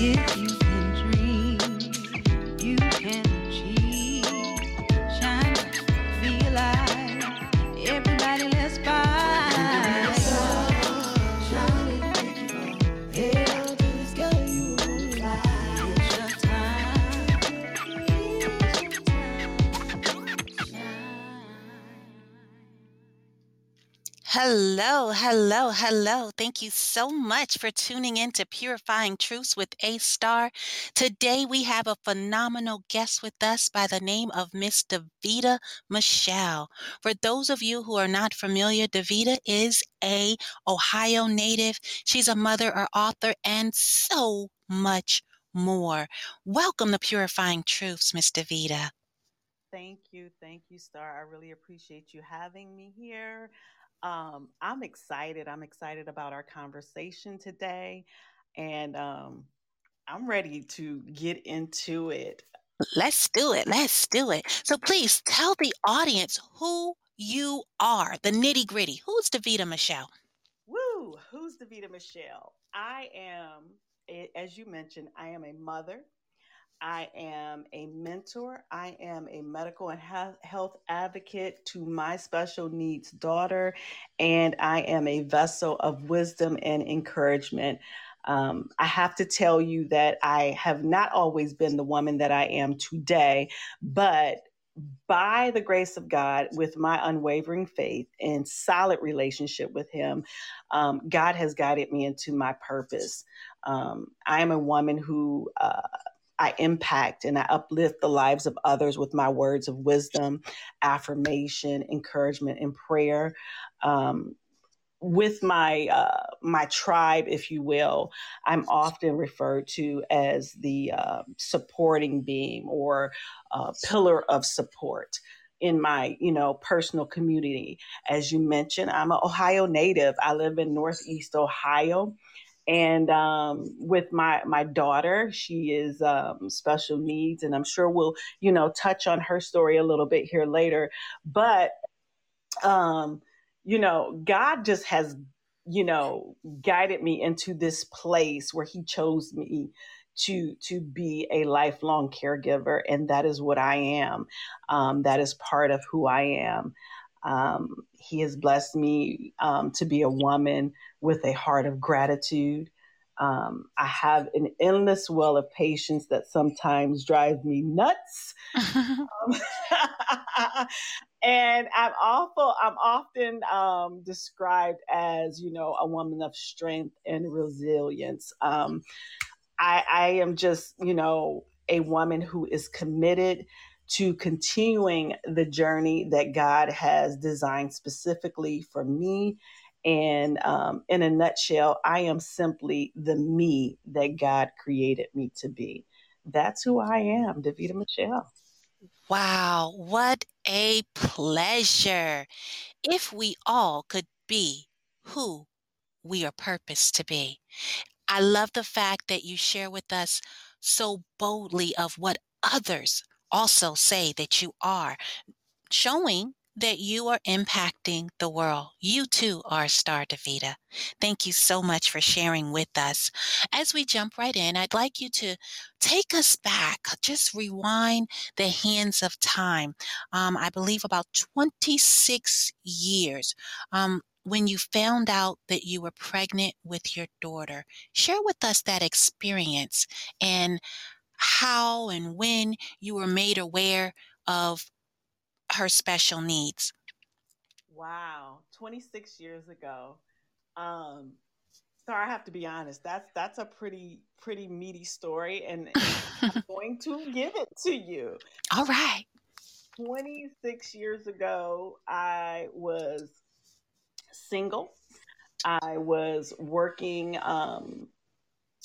Hello, hello. Thank you so much for tuning in to Purifying Truths with A Star. Today we have a phenomenal guest with us by the name of Miss Davidia Michele. For those of you who are not familiar, Davidia is a Ohio native. She's a mother or author and so much more. Welcome to Purifying Truths, Miss Davidia. Thank you. Thank you, Star. I really appreciate you having me here. Um, I'm excited. I'm excited about our conversation today. And um, I'm ready to get into it. Let's do it. Let's do it. So please tell the audience who you are, the nitty gritty. Who's Davidia Michele? Woo! Who's Davidia Michele? I am, as you mentioned, I am a mother. I am a mentor. I am a medical and health advocate to my special needs daughter, and I am a vessel of wisdom and encouragement. Um, I have to tell you that I have not always been the woman that I am today, but by the grace of God, with my unwavering faith and solid relationship with Him, um, God has guided me into my purpose. Um, I am a woman who uh, I impact and I uplift the lives of others with my words of wisdom, affirmation, encouragement, and prayer. Um, with my uh, my tribe, if you will, I'm often referred to as the uh, supporting beam or uh, pillar of support in my you know personal community. As you mentioned, I'm an Ohio native. I live in Northeast Ohio, and um, with my my daughter she is um, special needs and i'm sure we'll you know touch on her story a little bit here later. But um, you know god just has you know guided me into this place where he chose me to to be a lifelong caregiver and that is what i am. Um, that is part of who i am um, he has blessed me um, to be a woman with a heart of gratitude. Um, I have an endless well of patience that sometimes drives me nuts. Um, and I'm awful. I'm often um, described as, you know, a woman of strength and resilience. Um, I, I am just, you know, a woman who is committed to continuing the journey that God has designed specifically for me. And um, in a nutshell, I am simply the me that God created me to be. That's who I am, Davidia Michele. Wow, what a pleasure. If we all could be who we are purposed to be. I love the fact that you share with us so boldly of what others also say that you are, showing that you are impacting the world. You too are a star, Davidia. Thank you so much for sharing with us. As we jump right in, I'd like you to take us back, just rewind the hands of time. Um, I believe about 26 years. Um, when you found out that you were pregnant with your daughter, share with us that experience and how and when you were made aware of her special needs? Wow, 26 years ago. Um, so I have to be honest. That's that's a pretty pretty meaty story, and, and I'm going to give it to you. All right. 26 years ago, I was single. I was working um,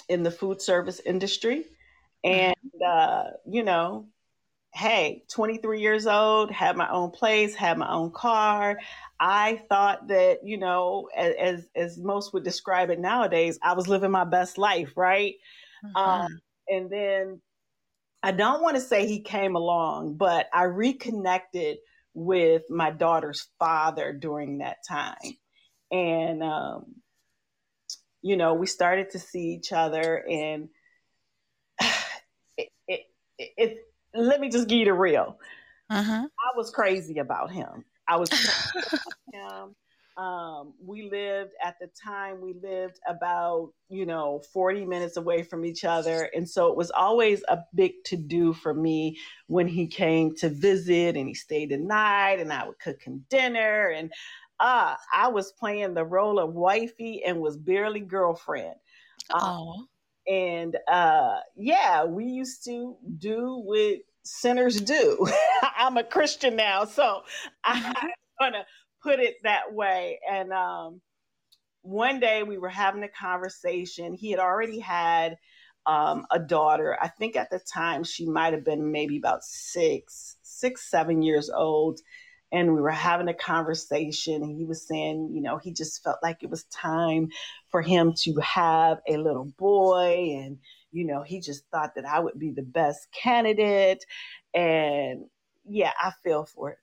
in the food service industry. And, uh, you know, hey, 23 years old, had my own place, had my own car. I thought that, you know, as, as most would describe it nowadays, I was living my best life, right? Mm-hmm. Um, and then I don't want to say he came along, but I reconnected with my daughter's father during that time. And, um, you know, we started to see each other and it, it let me just give you the real. Uh-huh. I was crazy about him. I was him. Um, we lived at the time, we lived about, you know, 40 minutes away from each other. And so it was always a big to do for me when he came to visit and he stayed the night and I would cook him dinner. And uh, I was playing the role of wifey and was barely girlfriend. Oh. And uh, yeah, we used to do what sinners do. I'm a Christian now, so I'm gonna put it that way. And um, one day we were having a conversation. He had already had um, a daughter. I think at the time she might have been maybe about six, six, seven years old. And we were having a conversation, and he was saying, you know, he just felt like it was time for him to have a little boy. And, you know, he just thought that I would be the best candidate. And yeah, I fell for it.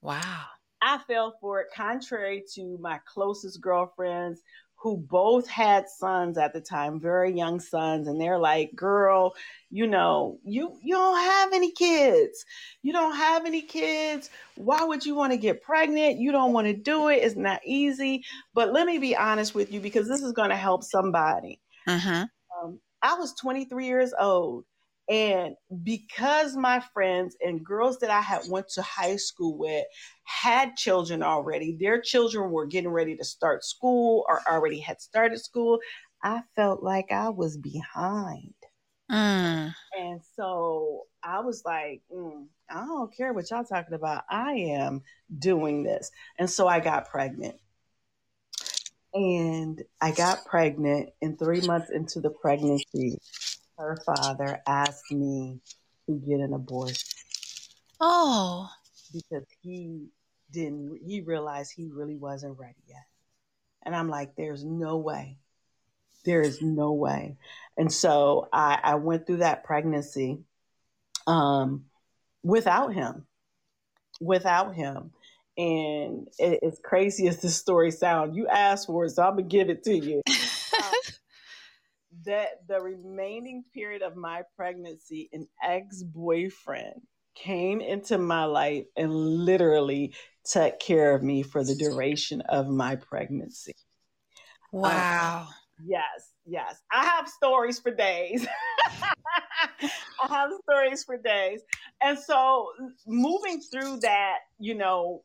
Wow. I fell for it, contrary to my closest girlfriends who both had sons at the time, very young sons, and they're like, "Girl, you know, you you don't have any kids. You don't have any kids. Why would you want to get pregnant? You don't want to do it. It's not easy." But let me be honest with you because this is going to help somebody. Uh-huh. Um, I was 23 years old and because my friends and girls that I had went to high school with had children already, their children were getting ready to start school or already had started school, I felt like I was behind. Mm. And so I was like, mm, I don't care what y'all talking about. I am doing this. And so I got pregnant. And I got pregnant, and three months into the pregnancy, her father asked me to get an abortion. Oh. Because he didn't, he realized he really wasn't ready yet. And I'm like, there's no way. There is no way. And so I, I went through that pregnancy um, without him, without him. And it, as crazy as this story sounds, you asked for it, so I'm gonna give it to you. that the remaining period of my pregnancy, an ex boyfriend came into my life and literally took care of me for the duration of my pregnancy. Wow. Um, yes, yes. I have stories for days. I have stories for days. And so moving through that, you know,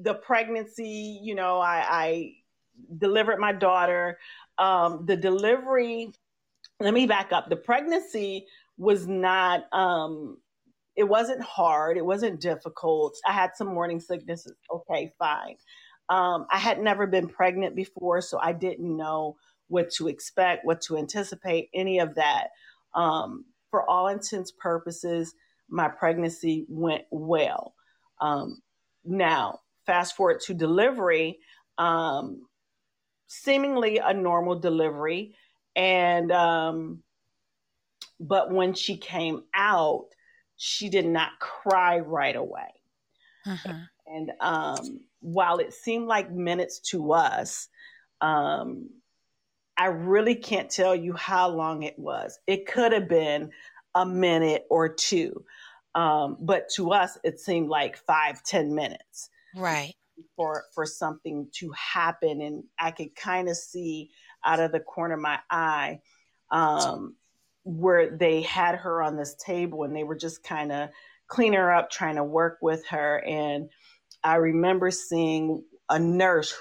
the pregnancy, you know, I, I delivered my daughter um, the delivery, let me back up. The pregnancy was not, um, it wasn't hard. It wasn't difficult. I had some morning sickness. Okay, fine. Um, I had never been pregnant before, so I didn't know what to expect, what to anticipate, any of that. Um, for all intents purposes, my pregnancy went well. Um, now, fast forward to delivery. Um, seemingly a normal delivery. And, um, but when she came out, she did not cry right away. Uh-huh. And um, while it seemed like minutes to us, um, I really can't tell you how long it was. It could have been a minute or two. Um, but to us, it seemed like five, ten minutes. Right for for something to happen and i could kind of see out of the corner of my eye um, where they had her on this table and they were just kind of cleaning her up trying to work with her. And i remember seeing a nurse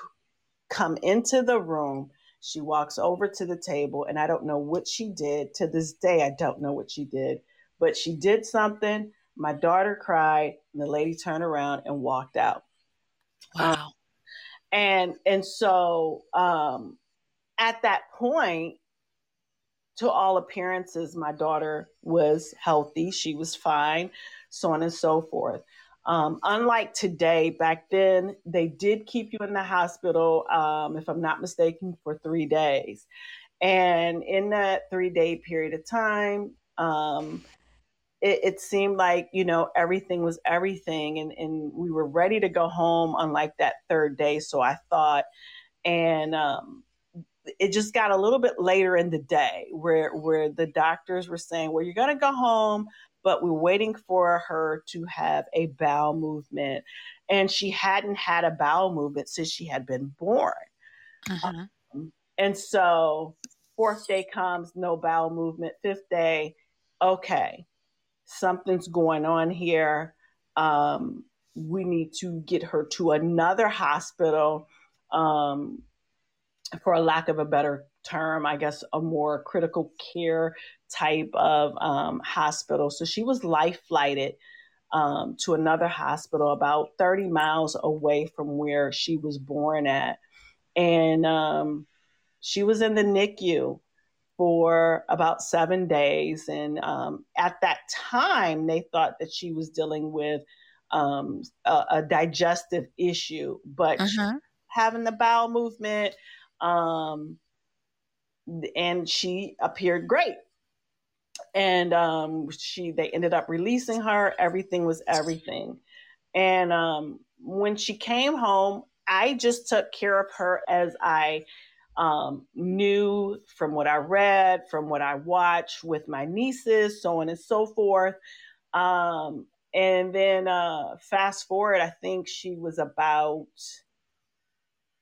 come into the room. She walks over to the table and i don't know what she did. To this day i don't know what she did but she did something. My daughter cried and the lady turned around and walked out Wow. And and so um, at that point, to all appearances, my daughter was healthy. She was fine, so on and so forth. Um, unlike today, back then they did keep you in the hospital, um, if I'm not mistaken, for three days. And in that three day period of time, um, it, it, seemed like you know everything was everything and, and we were ready to go home on like that third day so i thought and um, it just got a little bit later in the day where where the doctors were saying, "Well, you're going to go home, but we're waiting for her to have a bowel movement." And she hadn't had a bowel movement since she had been born. Uh-huh. Um, and so, fourth day comes, no bowel movement. Fifth day, okay, something's going on here. Um, we need to get her to another hospital. Um, for a lack of a better term, I guess a more critical care type of um, hospital. So she was life flighted um, to another hospital about 30 miles away from where she was born at. And um, she was in the NICU for about seven days. And um, at that time, they thought that she was dealing with um, a, a, digestive issue, but uh-huh. having the bowel movement, um, and she appeared great. And um, she, they ended up releasing her. Everything was everything. And um, when she came home, I just took care of her as I um, knew from what I read, from what I watched with my nieces, so on and so forth. Um, and then uh, fast forward, I think she was about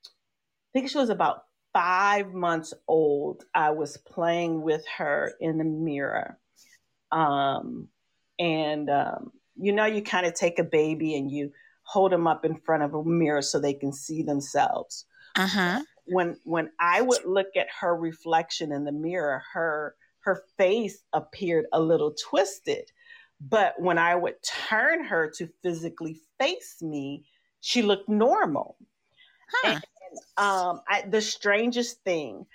I think she was about five months old. I was playing with her in the mirror. Um, and, um, you know, you kind of take a baby and you hold them up in front of a mirror so they can see themselves. Uh-huh. When when I would look at her reflection in the mirror, her her face appeared a little twisted. But when I would turn her to physically face me, she looked normal. Huh. And um, I, the strangest thing.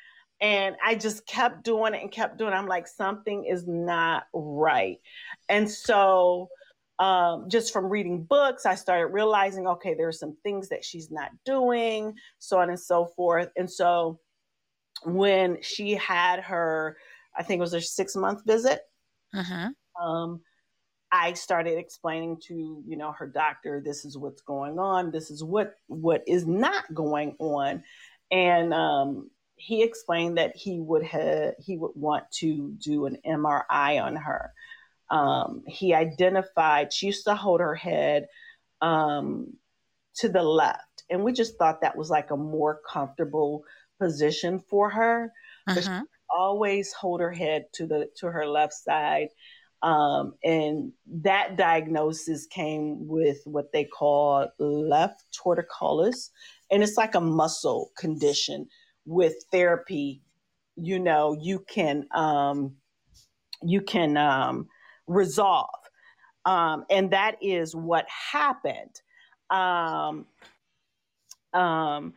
And I just kept doing it and kept doing it. I'm like, something is not right. And so, um, just from reading books, I started realizing, okay, there are some things that she's not doing, so on and so forth. And so, when she had her, I think it was her six month visit, uh-huh. um, I started explaining to, you know, her doctor, this is what's going on. This is what what is not going on. And um, he explained that he would have he would want to do an MRI on her. Um, he identified she used to hold her head um, to the left, and we just thought that was like a more comfortable position for her. Uh-huh. always hold her head to the to her left side um, and that diagnosis came with what they call left torticollis. And it's like a muscle condition with therapy. You know, you can um, you can um, resolve. Um, and that is what happened. Um, um,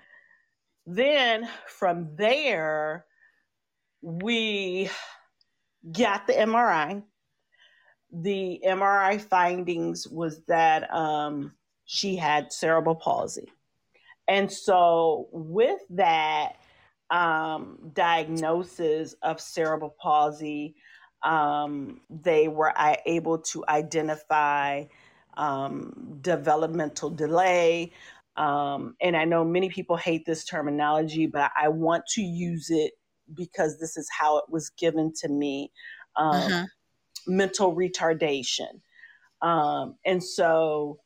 then from there, we got the MRI the MRI findings was that um, she had cerebral palsy. And so, with that um, diagnosis of cerebral palsy, um, they were able to identify um, developmental delay. Um, and I know many people hate this terminology, but I want to use it because this is how it was given to me. Um, uh-huh mental retardation. Um, and so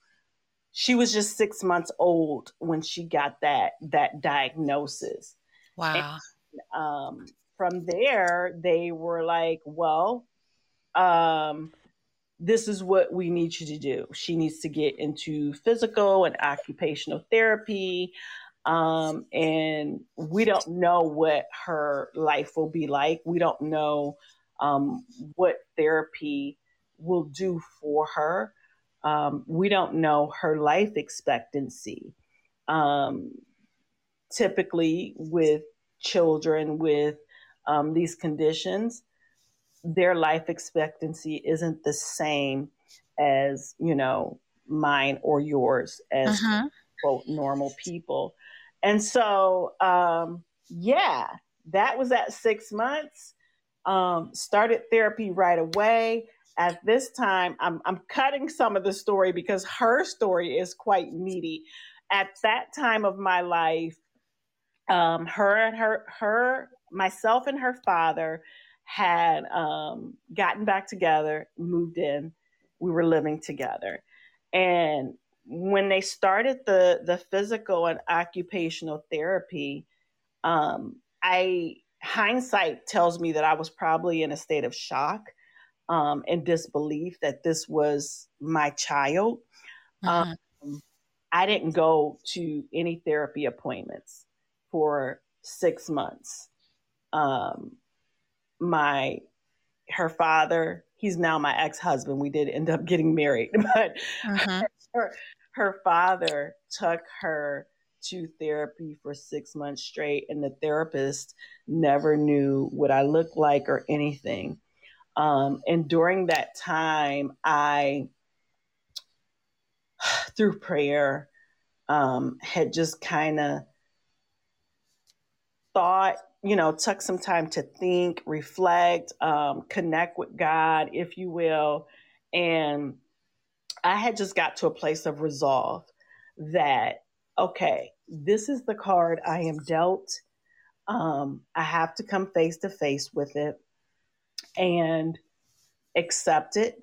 she was just six months old when she got that that diagnosis. Wow. And, um, from there, they were like, "Well, um, this is what we need you to do. She needs to get into physical and occupational therapy." Um, and we don't know what her life will be like. We don't know um, what therapy will do for her. Um, we don't know her life expectancy. Um, typically, with children with um, these conditions, their life expectancy isn't the same as, you know, mine or yours as uh-huh. quote normal people. And so, um, yeah, that was at six months um, started therapy right away. At this time, I'm, I'm cutting some of the story because her story is quite meaty. At that time of my life, um, her and her her myself and her father had um, gotten back together, moved in. We were living together, and when they started the the physical and occupational therapy, um, I hindsight tells me that I was probably in a state of shock um, and disbelief that this was my child. Mm-hmm. Um, I didn't go to any therapy appointments for six months. Um, my her father, he's now my ex husband. We did end up getting married, but mm-hmm. her, her father took her to therapy for six months straight, and the therapist never knew what I looked like or anything. Um, and during that time, I, through prayer, um, had just kind of thought, you know, took some time to think, reflect, um, connect with God, if you will. And I had just got to a place of resolve that, okay, this is the card I am dealt. Um, I have to come face to face with it and accept it.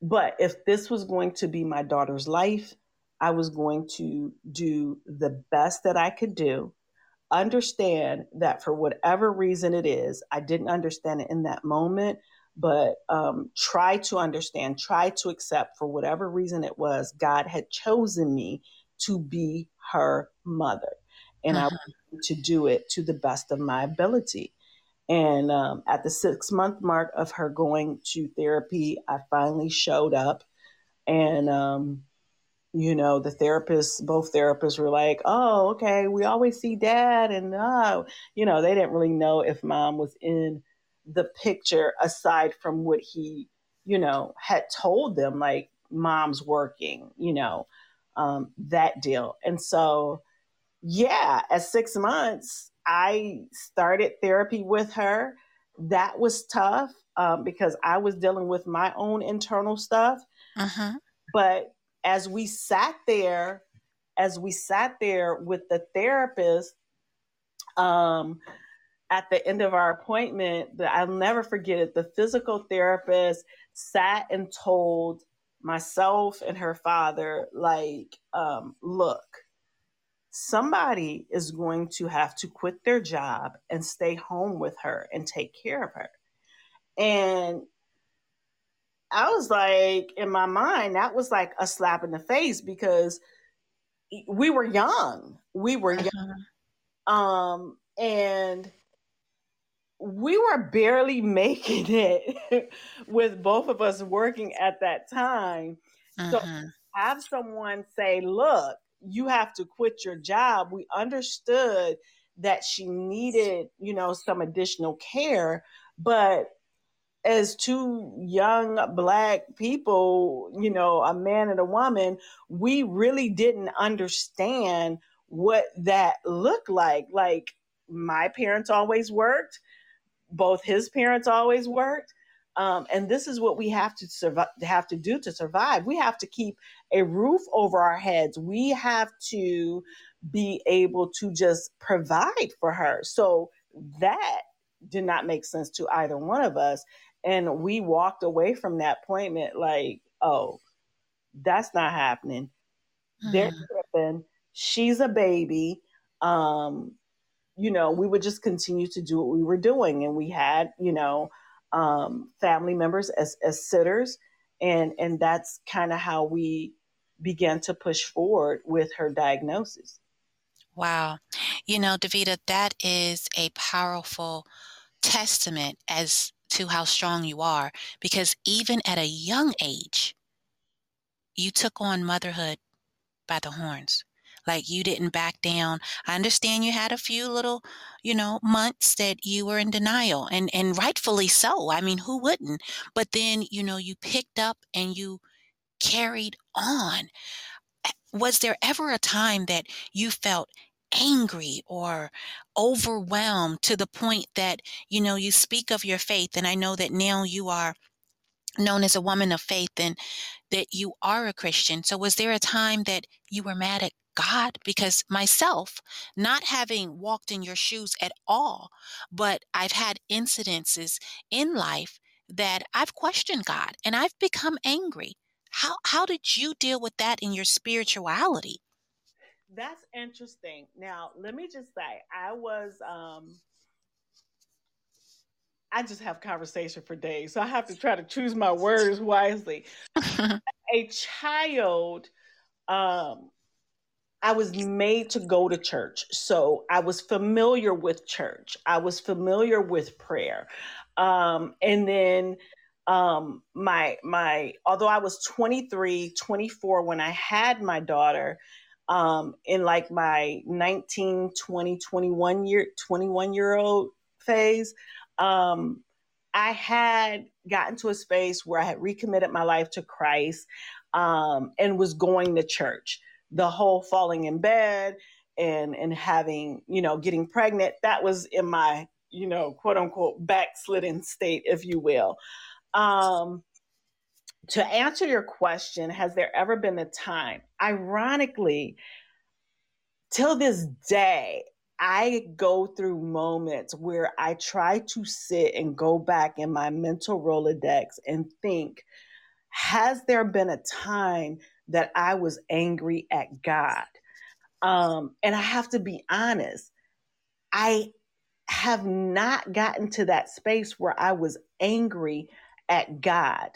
But if this was going to be my daughter's life, I was going to do the best that I could do. Understand that for whatever reason it is, I didn't understand it in that moment, but um, try to understand, try to accept for whatever reason it was, God had chosen me to be her mother. And uh-huh. I wanted to do it to the best of my ability. And um, at the six month mark of her going to therapy, I finally showed up. And, um, you know, the therapists, both therapists were like, oh, okay, we always see dad. And, oh, you know, they didn't really know if mom was in the picture aside from what he, you know, had told them, like, mom's working, you know um, that deal. And so, yeah, at six months, I started therapy with her. That was tough um, because I was dealing with my own internal stuff. Uh-huh. But as we sat there, as we sat there with the therapist, um, at the end of our appointment, that I'll never forget it. The physical therapist sat and told myself and her father like um, look somebody is going to have to quit their job and stay home with her and take care of her and i was like in my mind that was like a slap in the face because we were young we were young uh-huh. um and we were barely making it with both of us working at that time. Uh-huh. So have someone say, look, you have to quit your job. We understood that she needed, you know, some additional care, but as two young black people, you know, a man and a woman, we really didn't understand what that looked like. Like my parents always worked both his parents always worked. Um, and this is what we have to survive, have to do to survive. We have to keep a roof over our heads. We have to be able to just provide for her. So that did not make sense to either one of us. And we walked away from that appointment like, oh, that's not happening. Mm-hmm. They're tripping. She's a baby. Um, you know, we would just continue to do what we were doing. And we had, you know, um, family members as, as sitters. And, and that's kind of how we began to push forward with her diagnosis. Wow. You know, Davidia, that is a powerful testament as to how strong you are because even at a young age, you took on motherhood by the horns. Like you didn't back down. I understand you had a few little, you know, months that you were in denial and and rightfully so. I mean, who wouldn't? But then, you know, you picked up and you carried on. Was there ever a time that you felt angry or overwhelmed to the point that, you know, you speak of your faith and I know that now you are known as a woman of faith and that you are a Christian. So was there a time that you were mad at God because myself, not having walked in your shoes at all, but I've had incidences in life that I've questioned God and I've become angry. How how did you deal with that in your spirituality? That's interesting. Now, let me just say, I was um I just have conversation for days, so I have to try to choose my words wisely. a child, um, I was made to go to church. So I was familiar with church. I was familiar with prayer. Um, and then um, my my although I was 23, 24 when I had my daughter, um, in like my 19, 20, 21 year 21 year old phase, um, I had gotten to a space where I had recommitted my life to Christ um, and was going to church. The whole falling in bed and and having you know getting pregnant that was in my you know quote unquote backslidden state, if you will. Um, to answer your question, has there ever been a time? Ironically, till this day, I go through moments where I try to sit and go back in my mental Rolodex and think, has there been a time that I was angry at God? Um, and I have to be honest, I have not gotten to that space where I was angry at God.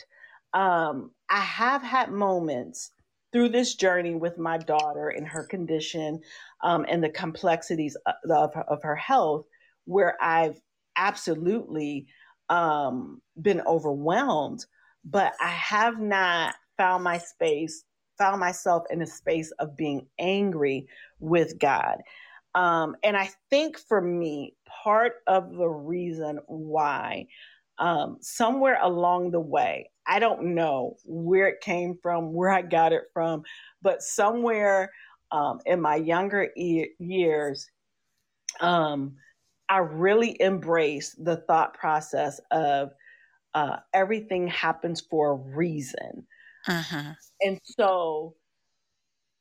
Um, I have had moments through this journey with my daughter and her condition um, and the complexities of, of, her health, where I've absolutely um, been overwhelmed, but I have not found my space, found myself in a space of being angry with God. Um, and I think for me, part of the reason why um, somewhere along the way, I don't know where it came from, where I got it from, but somewhere um, in my younger e- years, um, I really embraced the thought process of uh, everything happens for a reason. Uh-huh. And so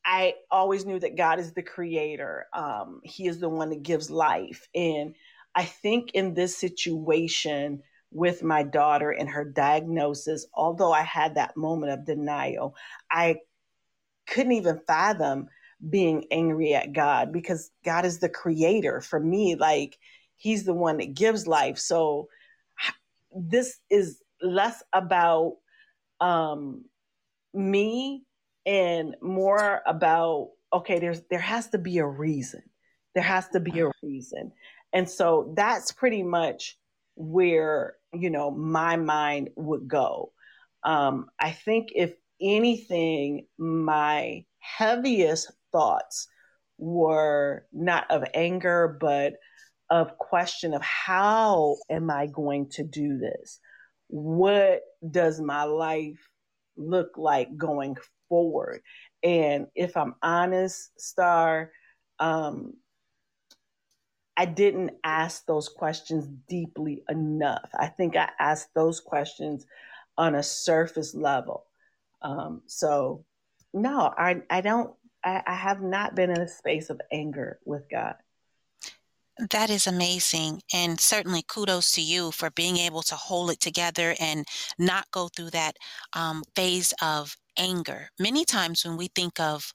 I always knew that God is the creator. Um, he is the one that gives life. And I think in this situation, with my daughter and her diagnosis, although I had that moment of denial, I couldn't even fathom being angry at God because God is the creator. For me, like, He's the one that gives life. So this is less about um, me and more about okay there's there has to be a reason there has to be a reason and so that's pretty much where you know my mind would go. Um, i think if anything my heaviest thoughts were not of anger but of question of how am i going to do this? What does my life look like going forward? And if i'm honest star um, I didn't ask those questions deeply enough. I think I asked those questions on a surface level. Um, so, no, I, I don't, I, I have not been in a space of anger with God. That is amazing. And certainly kudos to you for being able to hold it together and not go through that um, phase of anger. Many times when we think of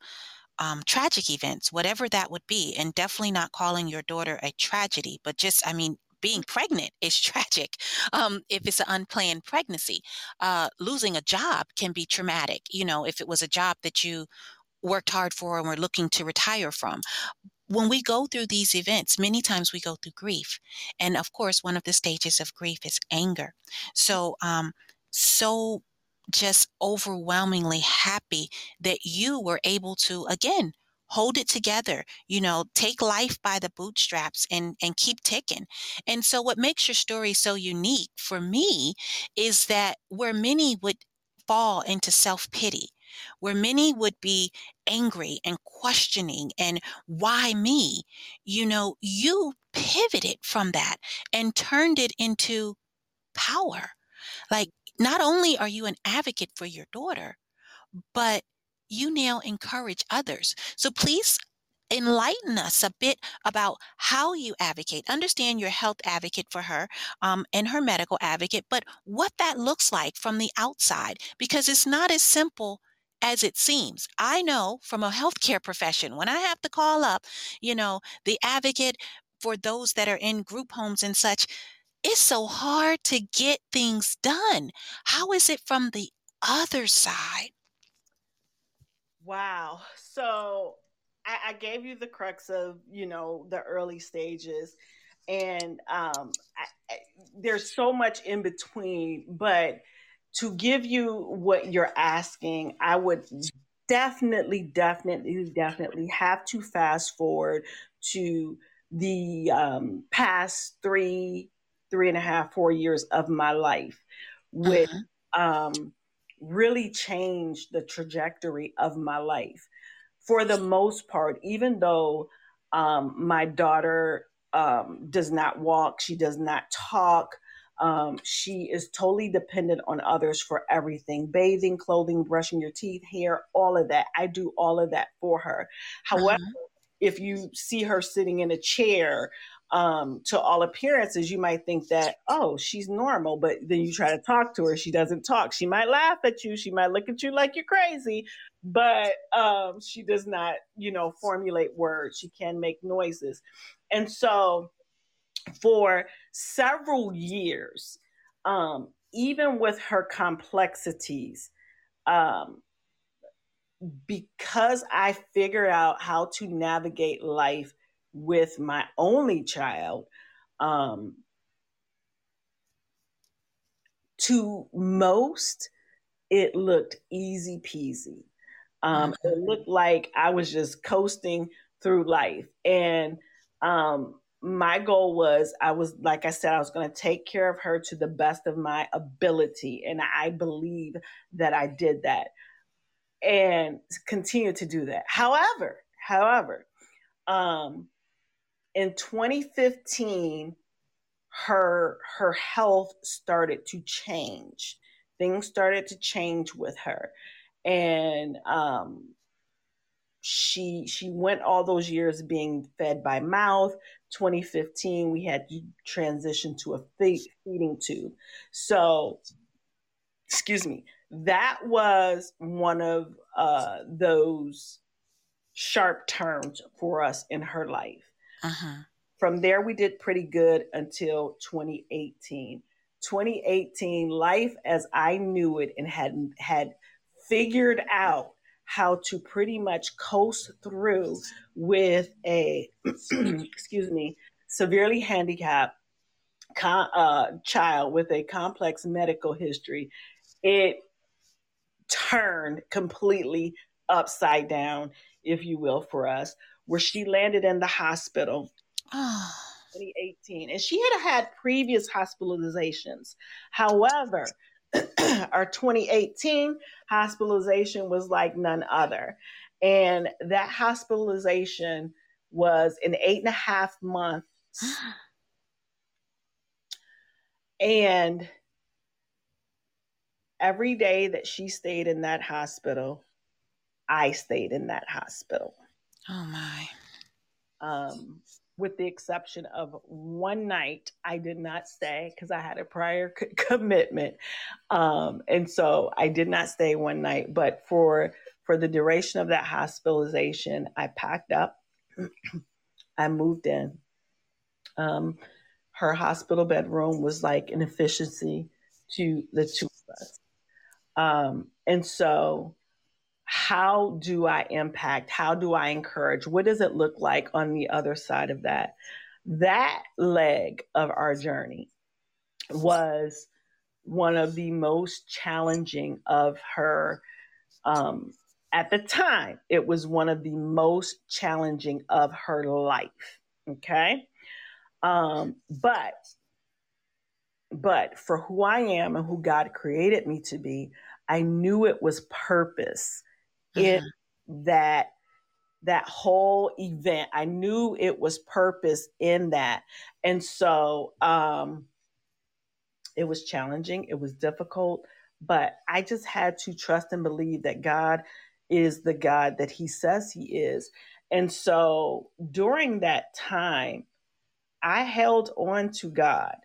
um, tragic events, whatever that would be, and definitely not calling your daughter a tragedy, but just, I mean, being pregnant is tragic um, if it's an unplanned pregnancy. Uh, losing a job can be traumatic, you know, if it was a job that you worked hard for and were looking to retire from. When we go through these events, many times we go through grief. And of course, one of the stages of grief is anger. So, um, so just overwhelmingly happy that you were able to, again, hold it together you know take life by the bootstraps and and keep ticking. And so what makes your story so unique for me is that where many would fall into self-pity where many would be angry and questioning and why me? You know you pivoted from that and turned it into power. Like not only are you an advocate for your daughter, but you now encourage others. So please enlighten us a bit about how you advocate. Understand your health advocate for her um, and her medical advocate, but what that looks like from the outside, because it's not as simple as it seems. I know from a healthcare profession, when I have to call up, you know, the advocate for those that are in group homes and such, it's so hard to get things done. How is it from the other side? Wow. So I, I gave you the crux of, you know, the early stages. And um, I, I, there's so much in between, but to give you what you're asking, I would definitely, definitely, definitely have to fast forward to the um, past three, three and a half, four years of my life, which uh-huh. um, really changed the trajectory of my life. For the most part, even though um, my daughter um, does not walk, she does not talk, um, she is totally dependent on others for everything bathing, clothing, brushing your teeth, hair, all of that. I do all of that for her. However, uh-huh. if you see her sitting in a chair, um, to all appearances, you might think that, oh, she's normal. But then you try to talk to her, she doesn't talk. She might laugh at you, she might look at you like you're crazy, but um, she does not, you know, formulate words. She can make noises. And so, for several years, um, even with her complexities, um, because I figured out how to navigate life with my only child, um, to most, it looked easy peasy. Um, it mm-hmm. looked like I was just coasting through life. And um, my goal was I was, like I said, I was going to take care of her to the best of my ability. And I believe that I did that and continue to do that. However, however, um, in 2015, her her health started to change. Things started to change with her, and um, she she went all those years being fed by mouth. 2015 we had to transition to a feeding tube. So excuse me that was one of uh, those sharp turns for us in her life uh-huh. from there we did pretty good until 2018 2018 life as i knew it and had had figured out how to pretty much coast through with a, excuse me, severely handicapped uh, child with a complex medical history, it turned completely upside down, if you will, for us, where she landed in the hospital. Ah. 2018 and she had had previous hospitalizations however our 2018 hospitalization was like none other. And that hospitalization was an eight and a half months. and every day that she stayed in that hospital, I stayed in that hospital. Oh my. Um, with the exception of one night I did not stay because I had a prior c- commitment. Um, and so I did not stay one night, but for for the duration of that hospitalization, I packed up. I moved in. Um, her hospital bedroom was like an efficiency to the two of us. Um, and so how do I impact? How do I encourage? What does it look like on the other side of that? That leg of our journey was one of the most challenging of her. Um, at the time, it was one of the most challenging of her life. Okay. Um, but, but for who I am and who God created me to be, I knew it was purpose in mm-hmm. that that whole event. I knew it was purpose in that. And so um it was challenging, it was difficult, but I just had to trust and believe that God is the God that he says he is. And so during that time, I held on to God.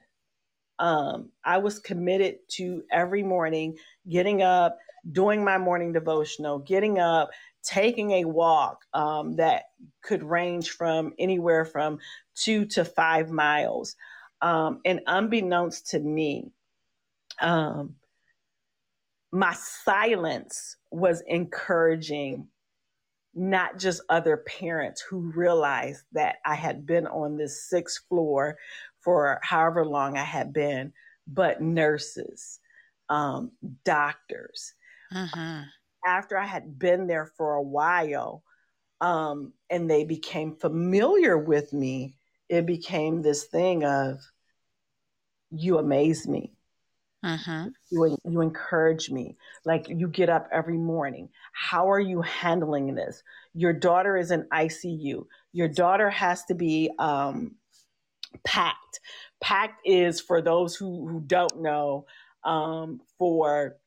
Um, I was committed to every morning getting up, doing my morning devotional, getting up, taking a walk um, that could range from anywhere from two to five miles. Um, and unbeknownst to me, um, my silence was encouraging not just other parents who realized that I had been on this sixth floor for however long I had been, but nurses, um, doctors. Uh-huh. After I had been there for a while, um, and they became familiar with me, it became this thing of, you amaze me. Uh-huh. You, you encourage me. Like you get up every morning. How are you handling this? Your daughter is in ICU. Your daughter has to be um, packed. PACT is for those who, who don't know um, for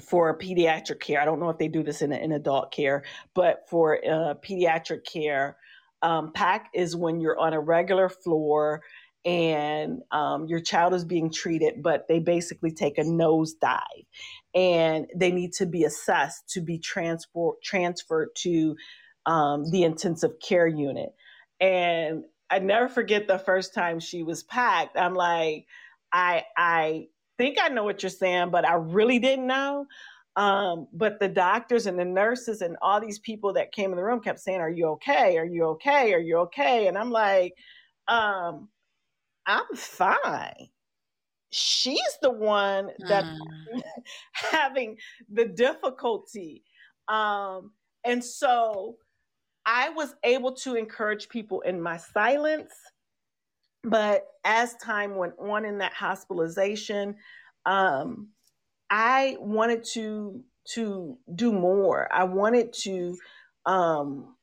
for pediatric care. I don't know if they do this in, in adult care, but for uh, pediatric care, um, PACT is when you're on a regular floor and um, your child is being treated, but they basically take a nosedive and they need to be assessed to be transport transferred to um, the intensive care unit. And I never forget the first time she was packed. I'm like, I I think I know what you're saying, but I really didn't know. Um, but the doctors and the nurses and all these people that came in the room kept saying, "Are you okay? Are you okay? Are you okay?" And I'm like, um, I'm fine. She's the one that's mm. having the difficulty. Um, and so I was able to encourage people in my silence. But as time went on in that hospitalization, um, I wanted to to do more. I wanted to um,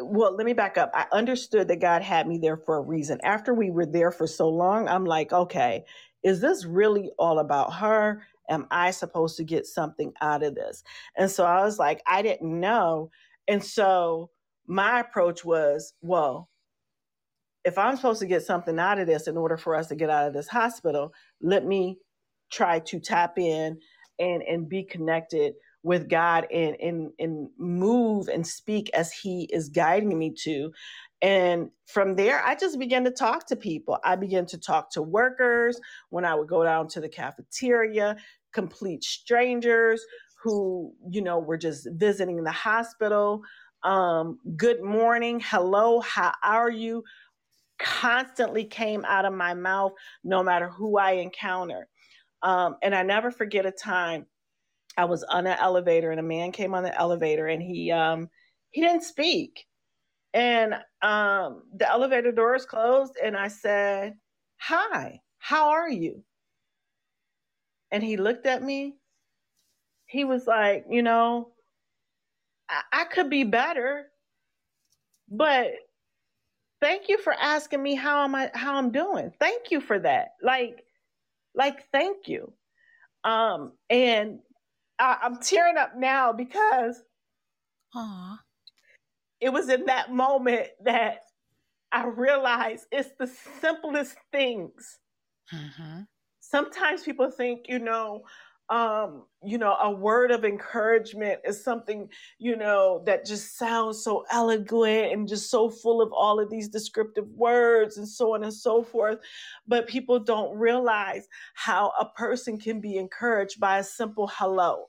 well, let me back up. I understood that God had me there for a reason. After we were there for so long, I'm like, okay, is this really all about her? Am I supposed to get something out of this? And so I was like, I didn't know. And so my approach was, well, if I'm supposed to get something out of this in order for us to get out of this hospital, let me try to tap in and and be connected with God and and and move and speak as He is guiding me to. And from there, I just began to talk to people. I began to talk to workers when I would go down to the cafeteria, complete strangers who, you know, were just visiting the hospital. Um, good morning, hello, how are you? Constantly came out of my mouth, no matter who I encountered. Um, and I never forget a time I was on an elevator and a man came on the elevator and he um he didn't speak. And um the elevator doors closed and I said, "Hi, how are you?" And he looked at me. He was like, "You know, I, I could be better, but thank you for asking me how am I how I'm doing. Thank you for that. Like like thank you." Um and I, I'm tearing up now because Aww. it was in that moment that I realized it's the simplest things. Mm-hmm. Sometimes people think, you know, um, you know, a word of encouragement is something, you know, that just sounds so eloquent and just so full of all of these descriptive words and so on and so forth. But people don't realize how a person can be encouraged by a simple hello.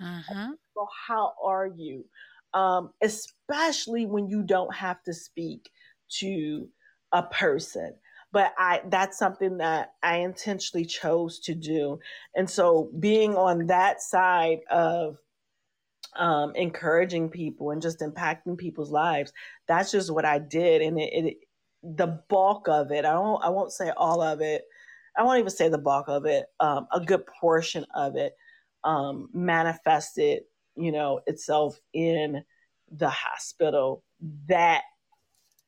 Uh-huh. So, how are you? Um, especially when you don't have to speak to a person but I that's something that I intentionally chose to do. And so being on that side of um, encouraging people and just impacting people's lives, that's just what I did. And it, it the bulk of it, I won't I won't say all of it. I won't even say the bulk of it. Um, a good portion of it um, manifested, you know, itself in the hospital that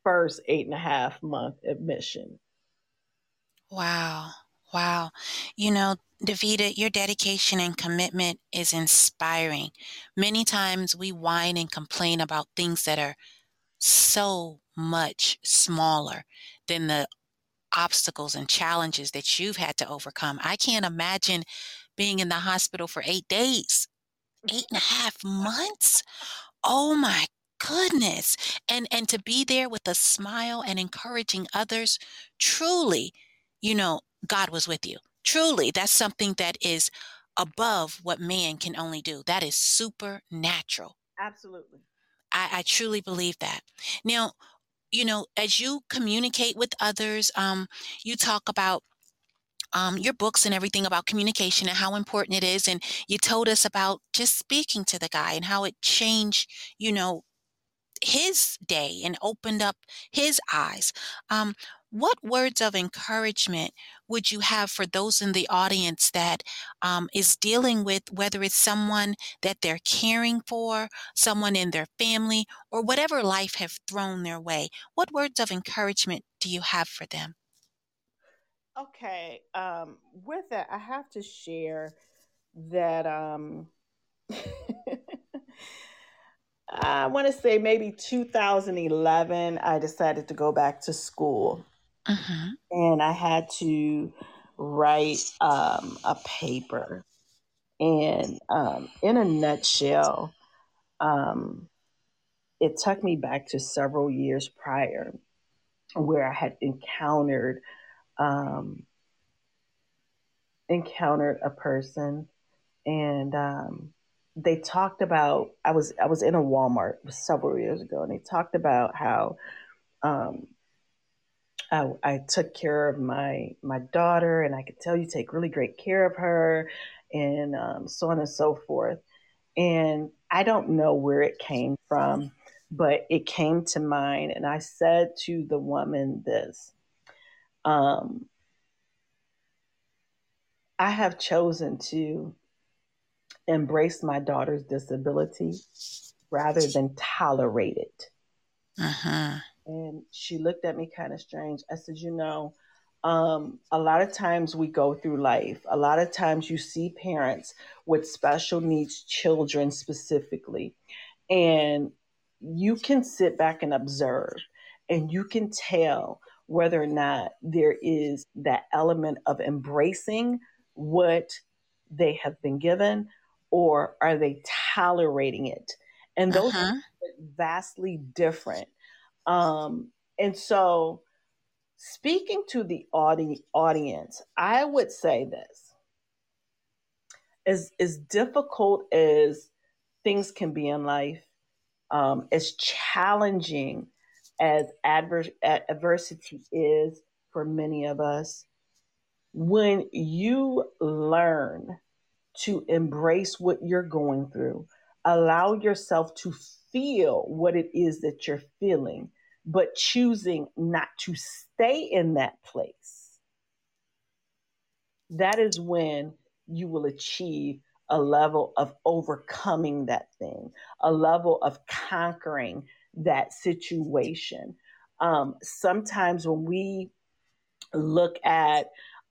first eight and a half month admission. Wow. Wow. You know, Davidia, your dedication and commitment is inspiring. Many times we whine and complain about things that are so much smaller than the obstacles and challenges that you've had to overcome. I can't imagine being in the hospital for eight days, eight and a half months. Oh my goodness. And and to be there with a smile and encouraging others, truly, you know, God was with you. Truly, that's something that is above what man can only do. That is supernatural. Absolutely. I, I truly believe that. Now, you know, as you communicate with others, um, you talk about um, your books and everything about communication and how important it is. And you told us about just speaking to the guy and how it changed, you know, his day and opened up his eyes. Um, what words of encouragement would you have for those in the audience that um, is dealing with whether it's someone that they're caring for, someone in their family, or whatever life have thrown their way? What words of encouragement do you have for them? Okay, um, with that, I have to share that um, I want to say maybe 2011, I decided to go back to school. Mm-hmm. And I had to write um, a paper. And um, in a nutshell, um, it took me back to several years prior where I had encountered um, encountered a person and um, they talked about I was I was in a Walmart several years ago, and they talked about how um, I, I, took care of my my daughter, and I could tell you take really great care of her, and um, so on and so forth. And I don't know where it came from, but it came to mind, and I said to the woman this. Um, I have chosen to embrace my daughter's disability rather than tolerate it. Uh-huh. And she looked at me kind of strange. I said, You know, um, a lot of times we go through life. A lot of times you see parents with special needs children specifically, and you can sit back and observe, and you can tell whether or not there is that element of embracing what they have been given or are they tolerating it? And those uh-huh. are vastly different. Um, and so, speaking to the audi- audience, I would say this as, as difficult as things can be in life, um, as challenging as adver- adversity is for many of us, when you learn to embrace what you're going through. Allow yourself to feel what it is that you're feeling, but choosing not to stay in that place. That is when you will achieve a level of overcoming that thing, a level of conquering that situation. Um, sometimes when we look at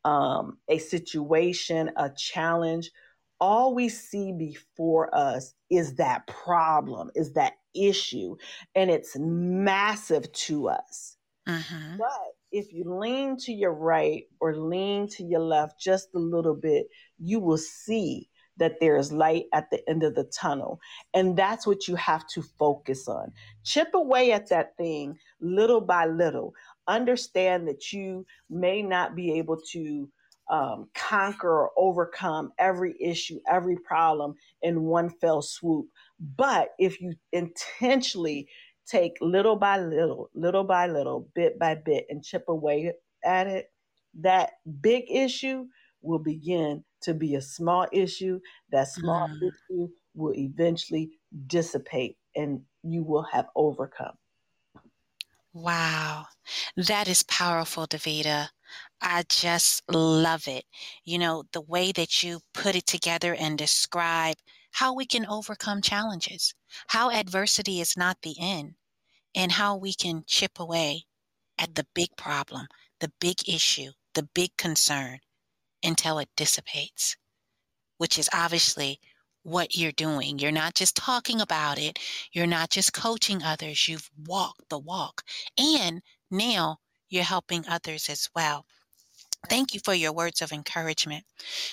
um, a situation, a challenge, all we see before us is that problem, is that issue, and it's massive to us. Mm-hmm. But if you lean to your right or lean to your left just a little bit, you will see that there is light at the end of the tunnel. And that's what you have to focus on. Chip away at that thing little by little. Understand that you may not be able to um, conquer or overcome every issue, every problem in one fell swoop. But if you intentionally take little by little, little by little, bit by bit, and chip away at it, that big issue will begin to be a small issue. That small mm. issue will eventually dissipate and you will have overcome. Wow. That is powerful, Davidia. I just love it. You know, the way that you put it together and describe how we can overcome challenges, how adversity is not the end, and how we can chip away at the big problem, the big issue, the big concern, until it dissipates, which is obviously what you're doing. You're not just talking about it, you're not just coaching others, you've walked the walk. And now you're helping others as well. Thank you for your words of encouragement.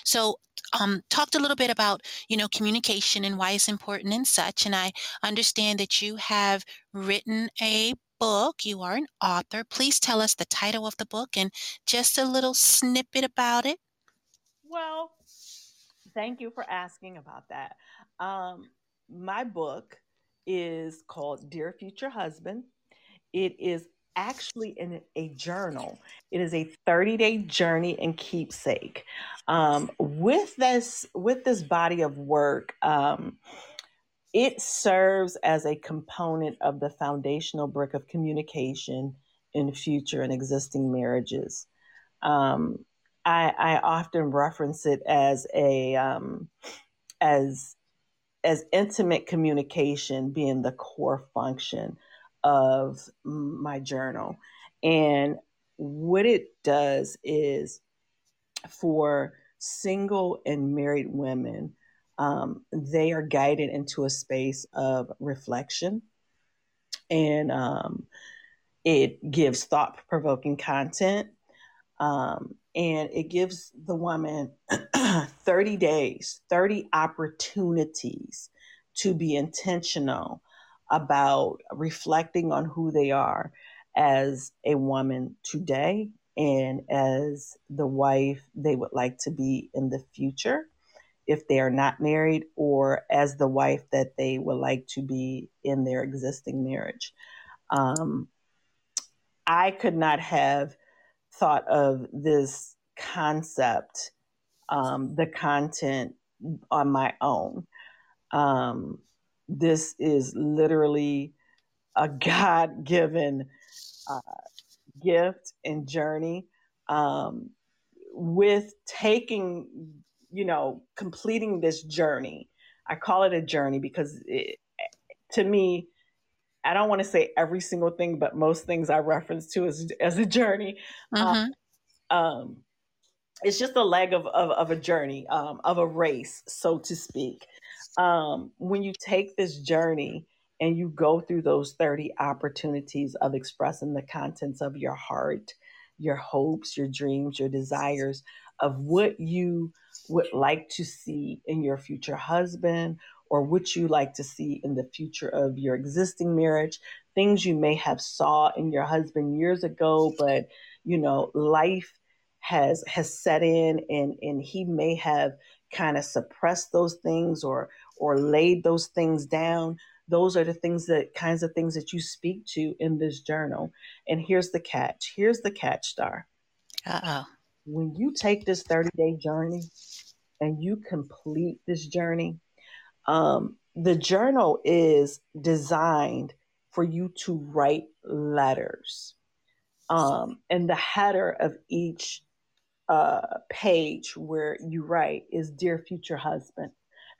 So, um, talked a little bit about you know communication and why it's important and such. And I understand that you have written a book. You are an author. Please tell us the title of the book and just a little snippet about it. Well, thank you for asking about that. Um, my book is called Dear Future Husband. It is actually in a journal. It is a 30 day journey and keepsake. Um, with this with this body of work, um, it serves as a component of the foundational brick of communication in future and existing marriages. Um, I, I, often reference it as a um, as as intimate communication being the core function of my journal. And what it does is for single and married women, um, they are guided into a space of reflection and um, it gives thought provoking content. Um, and it gives the woman 30 days, 30 opportunities to be intentional about reflecting on who they are as a woman today and as the wife they would like to be in the future if they are not married or as the wife that they would like to be in their existing marriage. Um, I could not have thought of this concept, um, the content on my own. Um, this is literally a God given uh, gift and journey um, with taking, you know, completing this journey. I call it a journey because it, to me, I don't want to say every single thing, but most things I reference to as, as a journey. Mm-hmm. Um, um, it's just a leg of, of, of a journey, um, of a race, so to speak um, when you take this journey and you go through those 30 opportunities of expressing the contents of your heart, your hopes, your dreams, your desires of what you would like to see in your future husband or what you like to see in the future of your existing marriage things you may have saw in your husband years ago but you know life has has set in and and he may have kind of suppressed those things or or laid those things down. Those are the things that kinds of things that you speak to in this journal. And here's the catch. Here's the catch star. Uh-oh. When you take this 30 day journey and you complete this journey um, the journal is designed for you to write letters. Um, and the header of each uh, page where you write is dear future husband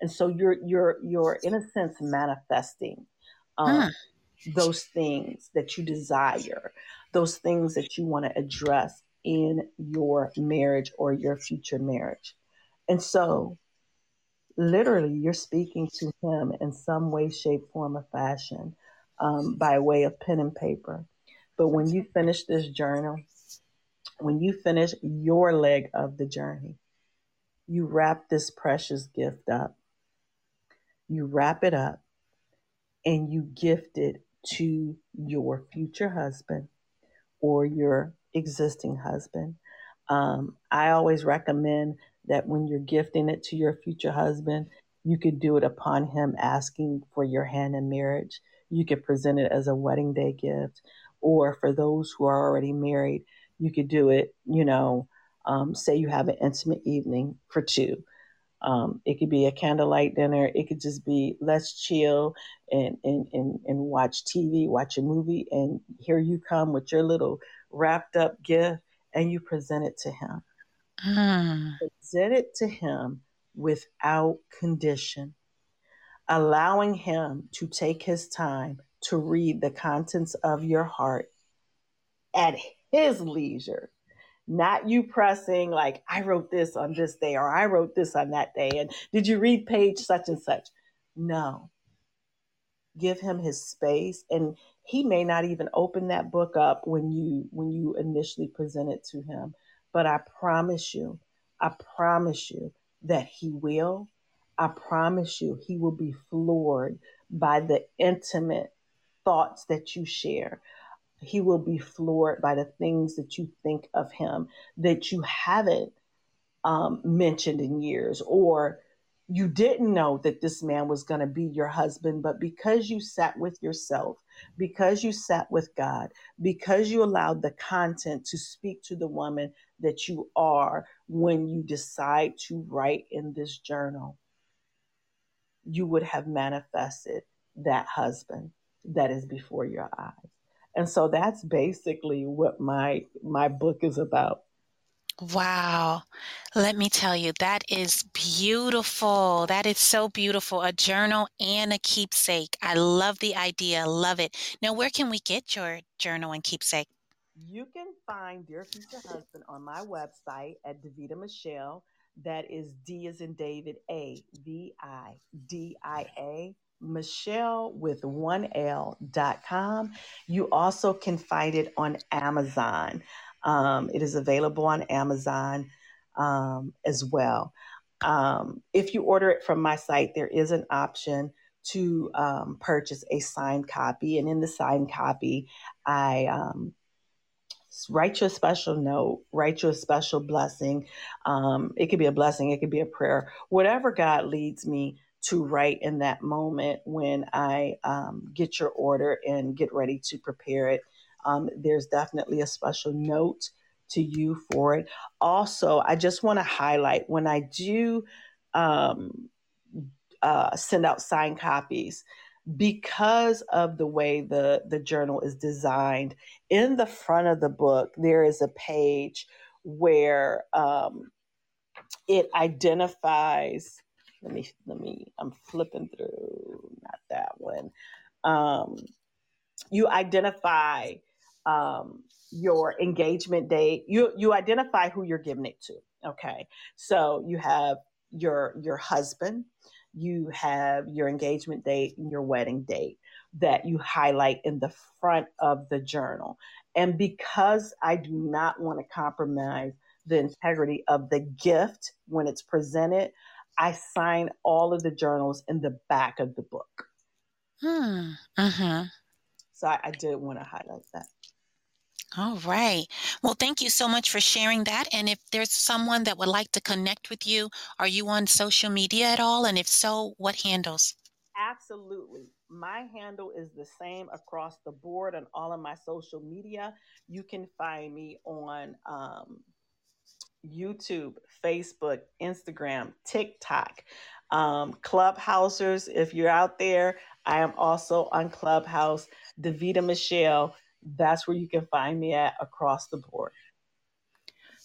and so you're you're you're in a sense manifesting um, huh. those things that you desire those things that you want to address in your marriage or your future marriage. And so literally you're speaking to him in some way shape form or fashion um, by way of pen and paper. But when you finish this journal when you finish your leg of the journey you wrap this precious gift up you wrap it up, and you gift it to your future husband or your existing husband. Um, I always recommend that when you're gifting it to your future husband, you could do it upon him asking for your hand in marriage. You could present it as a wedding day gift. Or for those who are already married, you could do it, you know, um, say you have an intimate evening for two. Um, it could be a candlelight dinner. It could just be let's chill and, and, and, and watch TV, watch a movie, and here you come with your little wrapped up gift and you present it to him. Mm. Present it to him without condition, allowing him to take his time to read the contents of your heart at his leisure not you pressing like I wrote this on this day or I wrote this on that day and did you read page such and such? No. Give him his space and he may not even open that book up when you when you initially present it to him, but I promise you, I promise you that he will. I promise you he will be floored by the intimate thoughts that you share he will be floored by the things that you think of him that you haven't um, mentioned in years, or you didn't know that this man was going to be your husband, but because you sat with yourself, because you sat with God, because you allowed the content to speak to the woman that you are when you decide to write in this journal, you would have manifested that husband that is before your eyes. And so that's basically what my my book is about. Wow. Let me tell you, that is beautiful. That is so beautiful. A journal and a keepsake. I love the idea. Love it. Now, where can we get your journal and keepsake? You can find Dear Future Husband on my website at Davidia Michele. That is D as in David, A V I D I A Michele with one L dot com. You also can find it on Amazon. Um, it is available on Amazon um, as well. Um, if you order it from my site, there is an option to um, purchase a signed copy. And in the signed copy, I um, write you a special note, write you a special blessing. Um, it could be a blessing, it could be a prayer, whatever God leads me to write in that moment when I um, get your order and get ready to prepare it. Um, there's definitely a special note to you for it. Also, I just want to highlight when I do um, uh, send out signed copies, because of the way the, the journal is designed, in the front of the book, there is a page where um, it identifies let me let me i'm flipping through not that one. Um, you identify um, your engagement date. You you identify who you're giving it to okay? So you have your your husband you have your engagement date and your wedding date that you highlight in the front of the journal. And because i do not want to compromise the integrity of the gift when it's presented I sign all of the journals in the back of the book. Hmm. Uh-huh. So I, I did want to highlight that. All right. Well, thank you so much for sharing that. And if there's someone that would like to connect with you, are you on social media at all? And if so, what handles? Absolutely. My handle is the same across the board on all of my social media. You can find me on um, YouTube, Facebook, Instagram, TikTok, um, Clubhousers. If you're out there, I am also on Clubhouse. Davidia Michele, that's where you can find me at across the board.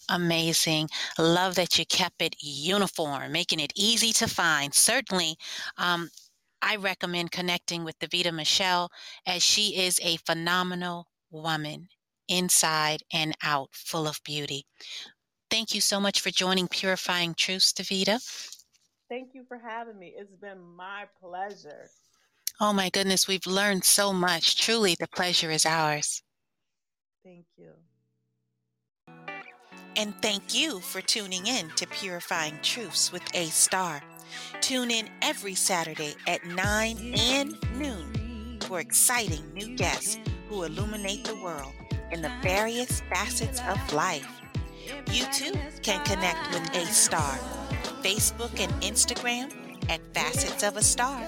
Amazing. Love that you kept it uniform, making it easy to find. Certainly, um, I recommend connecting with Davidia Michele as she is a phenomenal woman inside and out, full of beauty. Thank you so much for joining Purifying Truths, Davidia. Thank you for having me. It's been my pleasure. Oh my goodness, we've learned so much. Truly, the pleasure is ours. Thank you. And thank you for tuning in to Purifying Truths with A Star. Tune in every Saturday at 9 and noon for exciting new guests who illuminate the world in the various facets of life. You too can connect with A Star, Facebook and Instagram at Facets of a Star.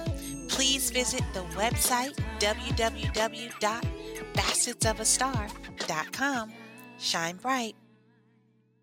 Please visit the website www.facetsofastar.com. Shine bright.